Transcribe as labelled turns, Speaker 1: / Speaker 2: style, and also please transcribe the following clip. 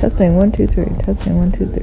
Speaker 1: Testing one two three. Testing one two three.